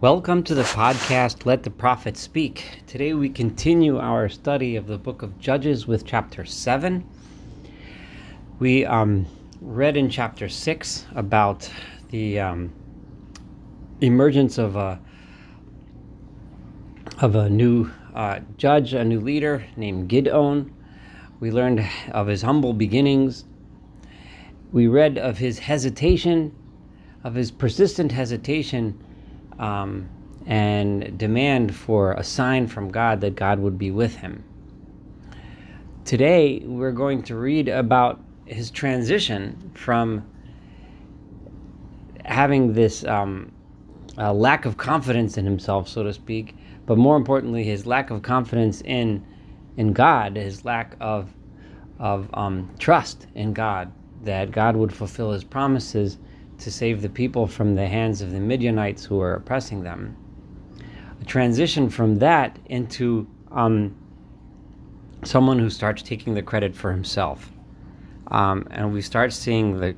Welcome to the podcast Let the Prophet Speak. Today we continue our study of the book of Judges with chapter 7. We um, read in chapter 6 about the um, emergence of a, of a new uh, judge, a new leader named Gidon. We learned of his humble beginnings. We read of his hesitation, of his persistent hesitation um, and demand for a sign from God that God would be with him. Today, we're going to read about his transition from having this um, lack of confidence in himself, so to speak, but more importantly, his lack of confidence in in God, his lack of of um, trust in God, that God would fulfill His promises to save the people from the hands of the Midianites who were oppressing them. A transition from that into um, someone who starts taking the credit for himself. Um, and we start seeing the,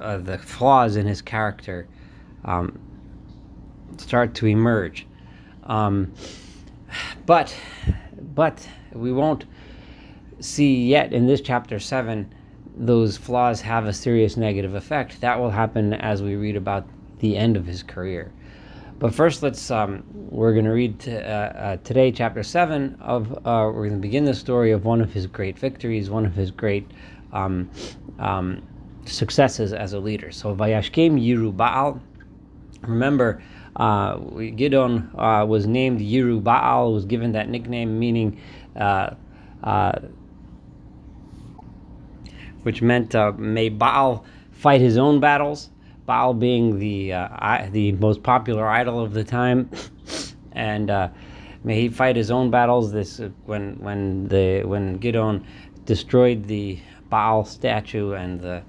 uh, the flaws in his character um, start to emerge. Um, but, but we won't see yet in this chapter 7 those flaws have a serious negative effect. That will happen as we read about the end of his career. But first, let's um, we're going to read t- uh, uh, today chapter seven of uh, we're going to begin the story of one of his great victories, one of his great um, um, successes as a leader. So Vayashkem Yerubal. Remember, uh, Gidon uh, was named Yerubal, was given that nickname meaning uh, which meant uh, may Baal fight his own battles. Baal being the uh, the most popular idol of the time, and uh, may he fight his own battles. This uh, when when the when Gidon destroyed the Baal statue and the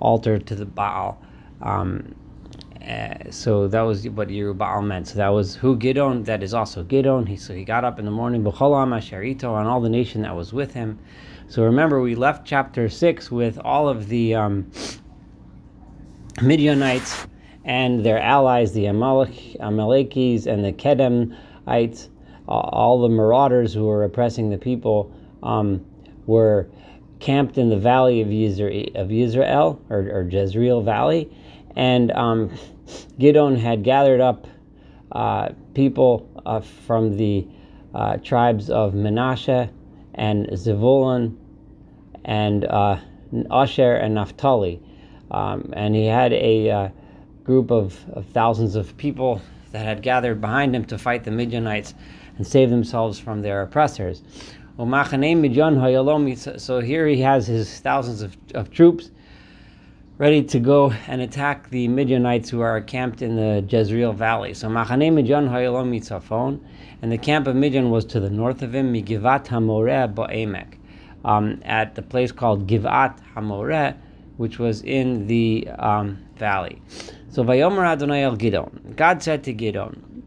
altar to the Baal. Um, uh, so that was what Yerubal meant. So that was who Gidon. That is also Gidon. He so he got up in the morning, B'cholam Asherito, and all the nation that was with him. So remember, we left chapter 6 with all of the um, Midianites and their allies, the Amalek, Amalekis and the Kedemites, all the marauders who were oppressing the people, um, were camped in the valley of Yisrael or, or Jezreel Valley. And um, Gidon had gathered up uh, people uh, from the uh, tribes of Manasseh and Zevulun and uh, Asher and Naphtali. Um, and he had a uh, group of, of thousands of people that had gathered behind him to fight the Midianites and save themselves from their oppressors. So here he has his thousands of, of troops ready to go and attack the Midianites who are camped in the Jezreel Valley. So Machane Midian Hayalom Mitzafon, and the camp of Midian was to the north of him, Migivat Hamoreh Ba'emek, um, at the place called Givat Hamoreh, which was in the um, valley. So Vayomer Adonai El Gidon, God said to Gidon,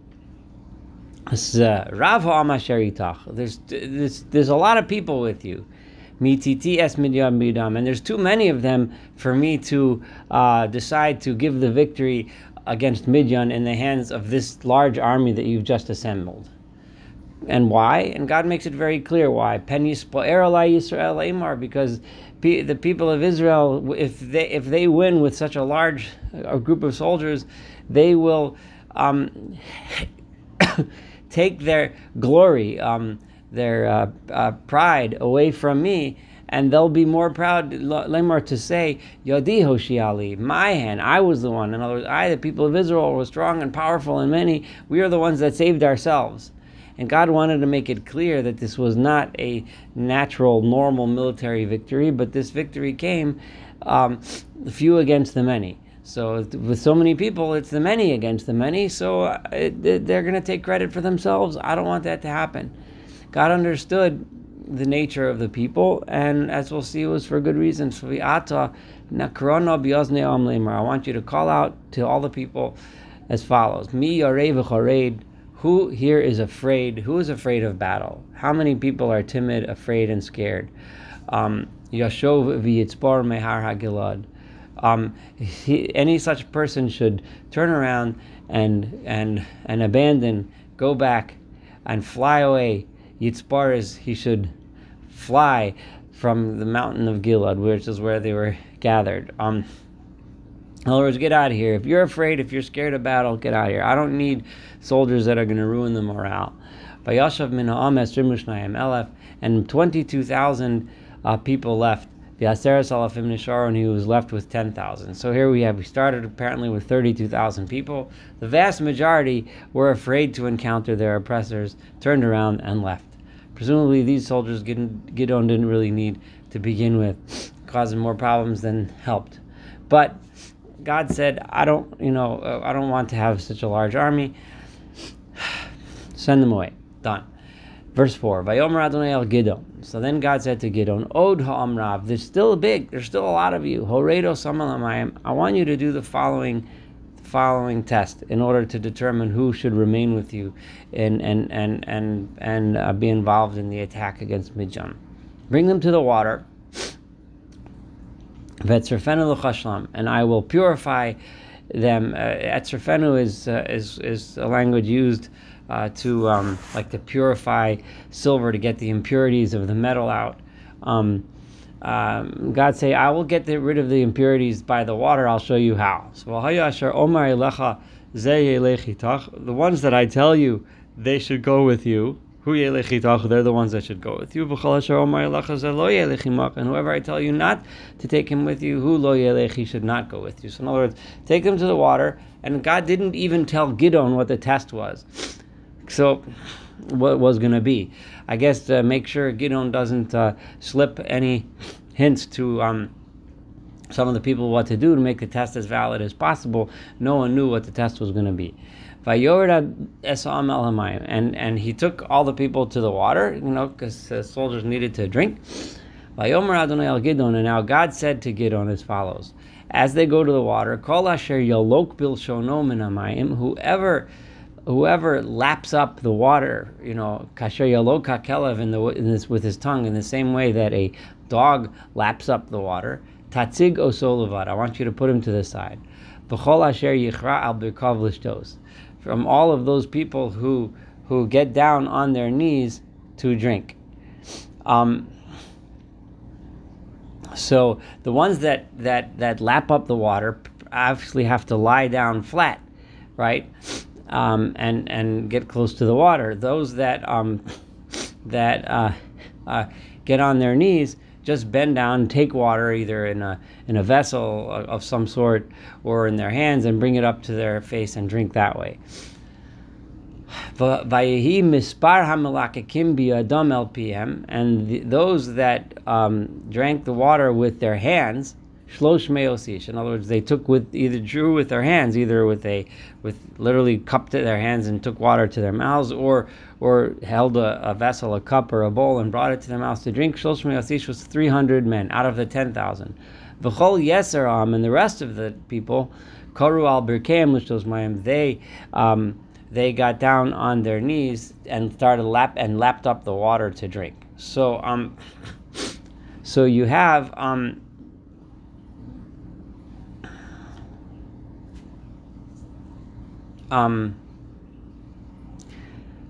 uh, Rav There's, there's, there's a lot of people with you mititi es midyam midam, and there's too many of them for me to uh, decide to give the victory against Midian in the hands of this large army that you've just assembled. And why? And God makes it very clear why. Pen Yisrael Amar, because the people of Israel, if they if they win with such a large a group of soldiers, they will um, take their glory. Um, their uh, uh, pride away from me, and they'll be more proud, Lemar, to say, Yodi Hoshiali, my hand, I was the one. In other words, I, the people of Israel, were strong and powerful and many. We are the ones that saved ourselves. And God wanted to make it clear that this was not a natural, normal military victory, but this victory came um, few against the many. So with so many people, it's the many against the many. So uh, they're going to take credit for themselves. I don't want that to happen. God understood the nature of the people, and as we'll see, it was for good reasons. I want you to call out to all the people as follows: Me Who here is afraid? Who is afraid of battle? How many people are timid, afraid, and scared? Um, Yashov mehar hagilad. um, he, any such person should turn around and and and abandon, go back, and fly away. Yitzbar is he should fly from the mountain of Gilad, which is where they were gathered. Um, in other words, get out of here. If you're afraid, if you're scared of battle, get out of here. I don't need soldiers that are going to ruin the morale. Vayashav min ha'ames elef, and 22,000 uh, people left. V'aseres alafim nishar, and he was left with 10,000. So here we have, we started apparently with 32,000 people. The vast majority were afraid to encounter their oppressors, turned around and left. Presumably, these soldiers Gideon didn't really need to begin with, causing more problems than helped. But God said, "I don't, you know, uh, I don't want to have such a large army. Send them away." Done. Verse 4, Vayomer Adonai el Gidon. So then God said to Gidon, Od ha'amrav, there's still a big, there's still a lot of you. Horedo samalamayim. I want you to do the following following test in order to determine who should remain with you and and and and and uh, be involved in the attack against Midian. Bring them to the water. And I will purify them. Uh, is uh, is is a language used uh, to um, like to purify silver to get the impurities of the metal out. Um, um, God say, I will get rid of the impurities by the water. I'll show you how. So the ones that I tell you, they should go with you. They're the ones that should go with you. And whoever I tell you not to take him with you, who lo should not go with you. So in other words, take them to the water. And God didn't even tell Gidon what the test was. So, what was going to be? I guess to make sure Gideon doesn't uh, slip any hints to um, some of the people what to do to make the test as valid as possible. No one knew what the test was going to be. And and he took all the people to the water, you know, because the soldiers needed to drink. And now God said to Gideon as follows: As they go to the water, whoever whoever laps up the water, you know, kasher yaloka kelev in the in this with his tongue in the same way that a dog laps up the water. Tatzig osolovad. I want you to put him to the side. V'chol asher yichra al birkav. From all of those people who who get down on their knees to drink. Um, so the ones that, that, that lap up the water obviously have to lie down flat, right? Um, and and get close to the water. Those that um, that uh, uh, get on their knees just bend down, take water either in a in a vessel of some sort or in their hands and bring it up to their face and drink that way. And those that um, drank the water with their hands shlosh meosish. In other words, they took with either drew with their hands, either with a with literally cupped their hands and took water to their mouths, or or held a, a vessel, a cup or a bowl, and brought it to their mouths to drink. Shlosh meosish was three hundred men out of the ten thousand. V'chol yeseram and the rest of the people, karu al birkeim l'shlos mayim. They um, they got down on their knees and started lap and lapped up the water to drink. So um, so you have um um,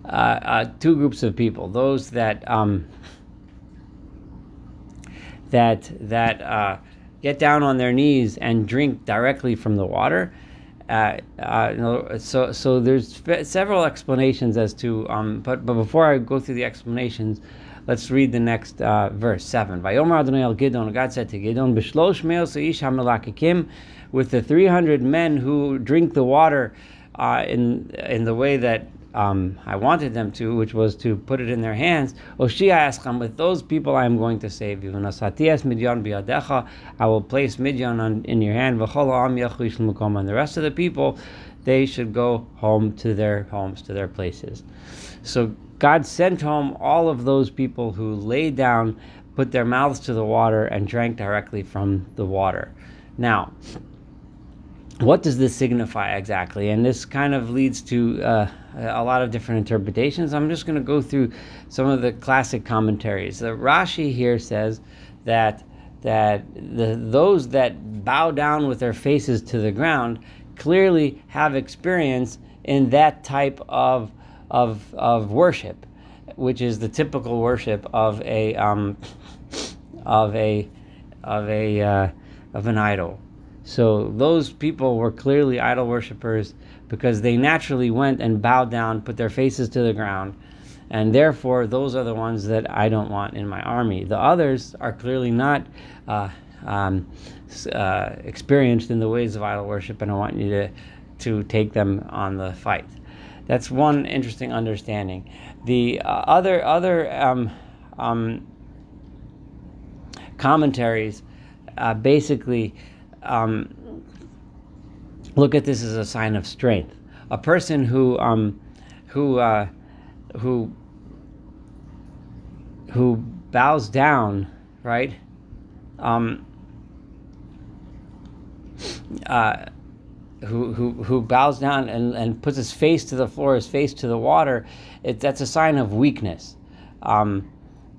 uh, uh, two groups of people: those that um, that that uh, get down on their knees and drink directly from the water. Uh, uh, so so there's several explanations as to um, but but before I go through the explanations, let's read the next uh, verse seven. Vayomer Adonai El Gidon. God said to Gidon, "B'shlosh me'os ish hamelakikim," with the three hundred men who drink the water uh, in in the way that um, I wanted them to, which was to put it in their hands. Oshia with those people I am going to save you. Midian I will place Midian on, in your hand. And the rest of the people, they should go home to their homes, to their places. So God sent home all of those people who lay down, put their mouths to the water, and drank directly from the water. Now, what does this signify exactly? And this kind of leads to uh, a lot of different interpretations. I'm just going to go through some of the classic commentaries. The Rashi here says that that the, those that bow down with their faces to the ground clearly have experience in that type of of of worship, which is the typical worship of a um, of a of a uh, of an idol. So those people were clearly idol worshippers because they naturally went and bowed down, put their faces to the ground, and therefore those are the ones that I don't want in my army. The others are clearly not uh, um, uh, experienced in the ways of idol worship, and I want you to to take them on the fight. That's one interesting understanding. The uh, other other um, um, commentaries uh, basically um, look at this as a sign of strength. A person who um, who uh, who who bows down, right? Um, uh, who, who, who bows down and, and puts his face to the floor, his face to the water, it, that's a sign of weakness. Um,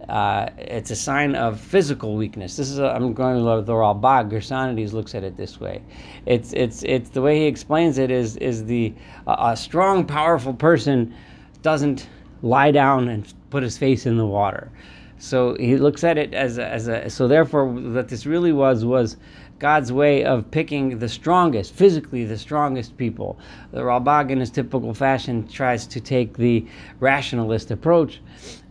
uh, it's a sign of physical weakness. This is I'm going to the Ralbag. Gersonides looks at it this way. It's it's it's the way he explains it is is the a strong, powerful person doesn't lie down and put his face in the water. So he looks at it as a, as a so therefore what this really was was God's way of picking the strongest, physically the strongest people. The Ralbag, in his typical fashion, tries to take the rationalist approach,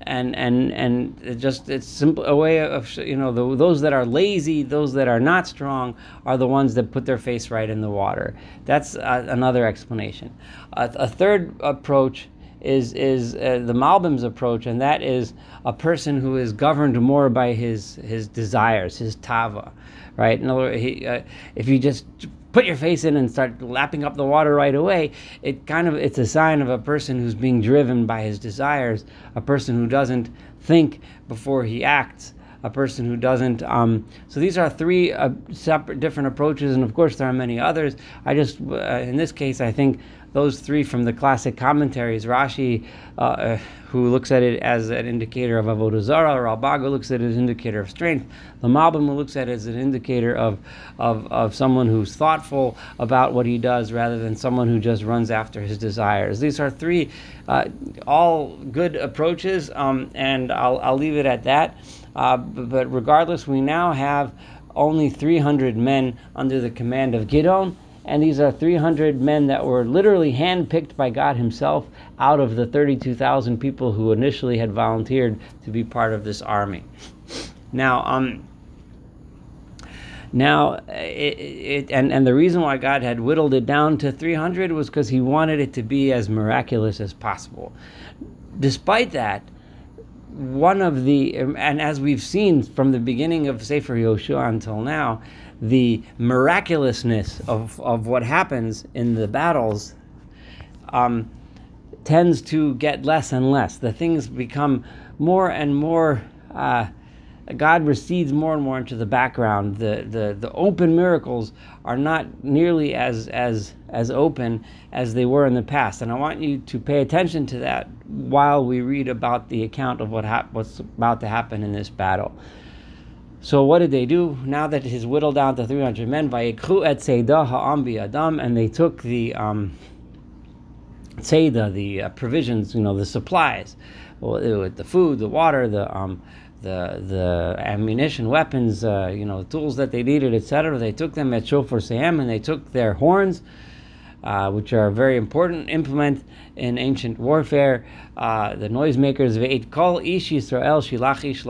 and and and it just it's simple a way of you know the, those that are lazy, those that are not strong, are the ones that put their face right in the water. That's uh, another explanation. Uh, a third approach is is uh, the Malbim's approach, and that is a person who is governed more by his his desires, his tava right? In other words, he, uh, if you just put your face in and start lapping up the water right away, it kind of it's a sign of a person who's being driven by his desires, a person who doesn't think before he acts, a person who doesn't. Um, so these are three uh, separate, different approaches, and of course there are many others. I just, uh, in this case, I think those three from the classic commentaries. Rashi, uh, who looks at it as an indicator of avodah zarah, Ralbaga looks at it as an indicator of strength. The Malbim looks at it as an indicator of, of, of someone who's thoughtful about what he does rather than someone who just runs after his desires. These are three, uh, all good approaches, um, and I'll, I'll leave it at that. Uh, but regardless, we now have only 300 men under the command of Gidon and these are 300 men that were literally handpicked by God Himself out of the 32,000 people who initially had volunteered to be part of this army. Now, um, now, it, it, and, and the reason why God had whittled it down to 300 was because He wanted it to be as miraculous as possible. Despite that, one of the, and as we've seen from the beginning of Sefer Yoshua until now, the miraculousness of, of what happens in the battles um, tends to get less and less. The things become more and more. Uh, God recedes more and more into the background. The, the, the open miracles are not nearly as, as, as open as they were in the past. And I want you to pay attention to that while we read about the account of what hap- what's about to happen in this battle. So what did they do? Now that he's whittled down to 300 men, Vayikhu et Seidah ha'am adam, and they took the um, the uh, provisions, you know, the supplies, the food, the water, the um, the the ammunition, weapons, uh, you know, the tools that they needed, etc. They took them at Shofar Sehem, and they took their horns, uh, which are very important implement in ancient warfare. Uh, the noisemakers of Eight Kol Ish Yisrael Shilach Ish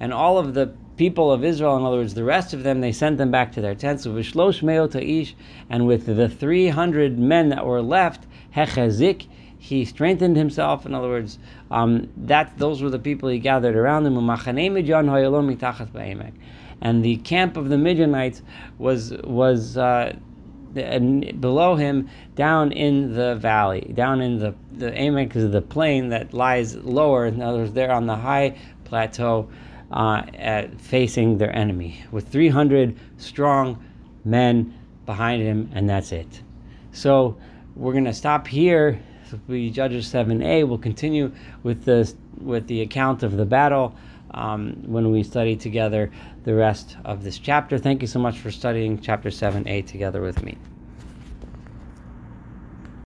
and all of the people of Israel, in other words, the rest of them, they sent them back to their tents. Vishlosh Ish, and with the 300 men that were left, Hechazik, he strengthened himself. In other words, um, that those were the people he gathered around him. And the camp of the Midianites was was uh, below him, down in the valley, down in the the Amek is the plain that lies lower. In other words, they're on the high plateau uh, at, facing their enemy with 300 strong men behind him, and that's it. So we're going to stop here. We Judges 7a. We'll continue with the with the account of the battle um, when we study together the rest of this chapter. Thank you so much for studying chapter 7a together with me.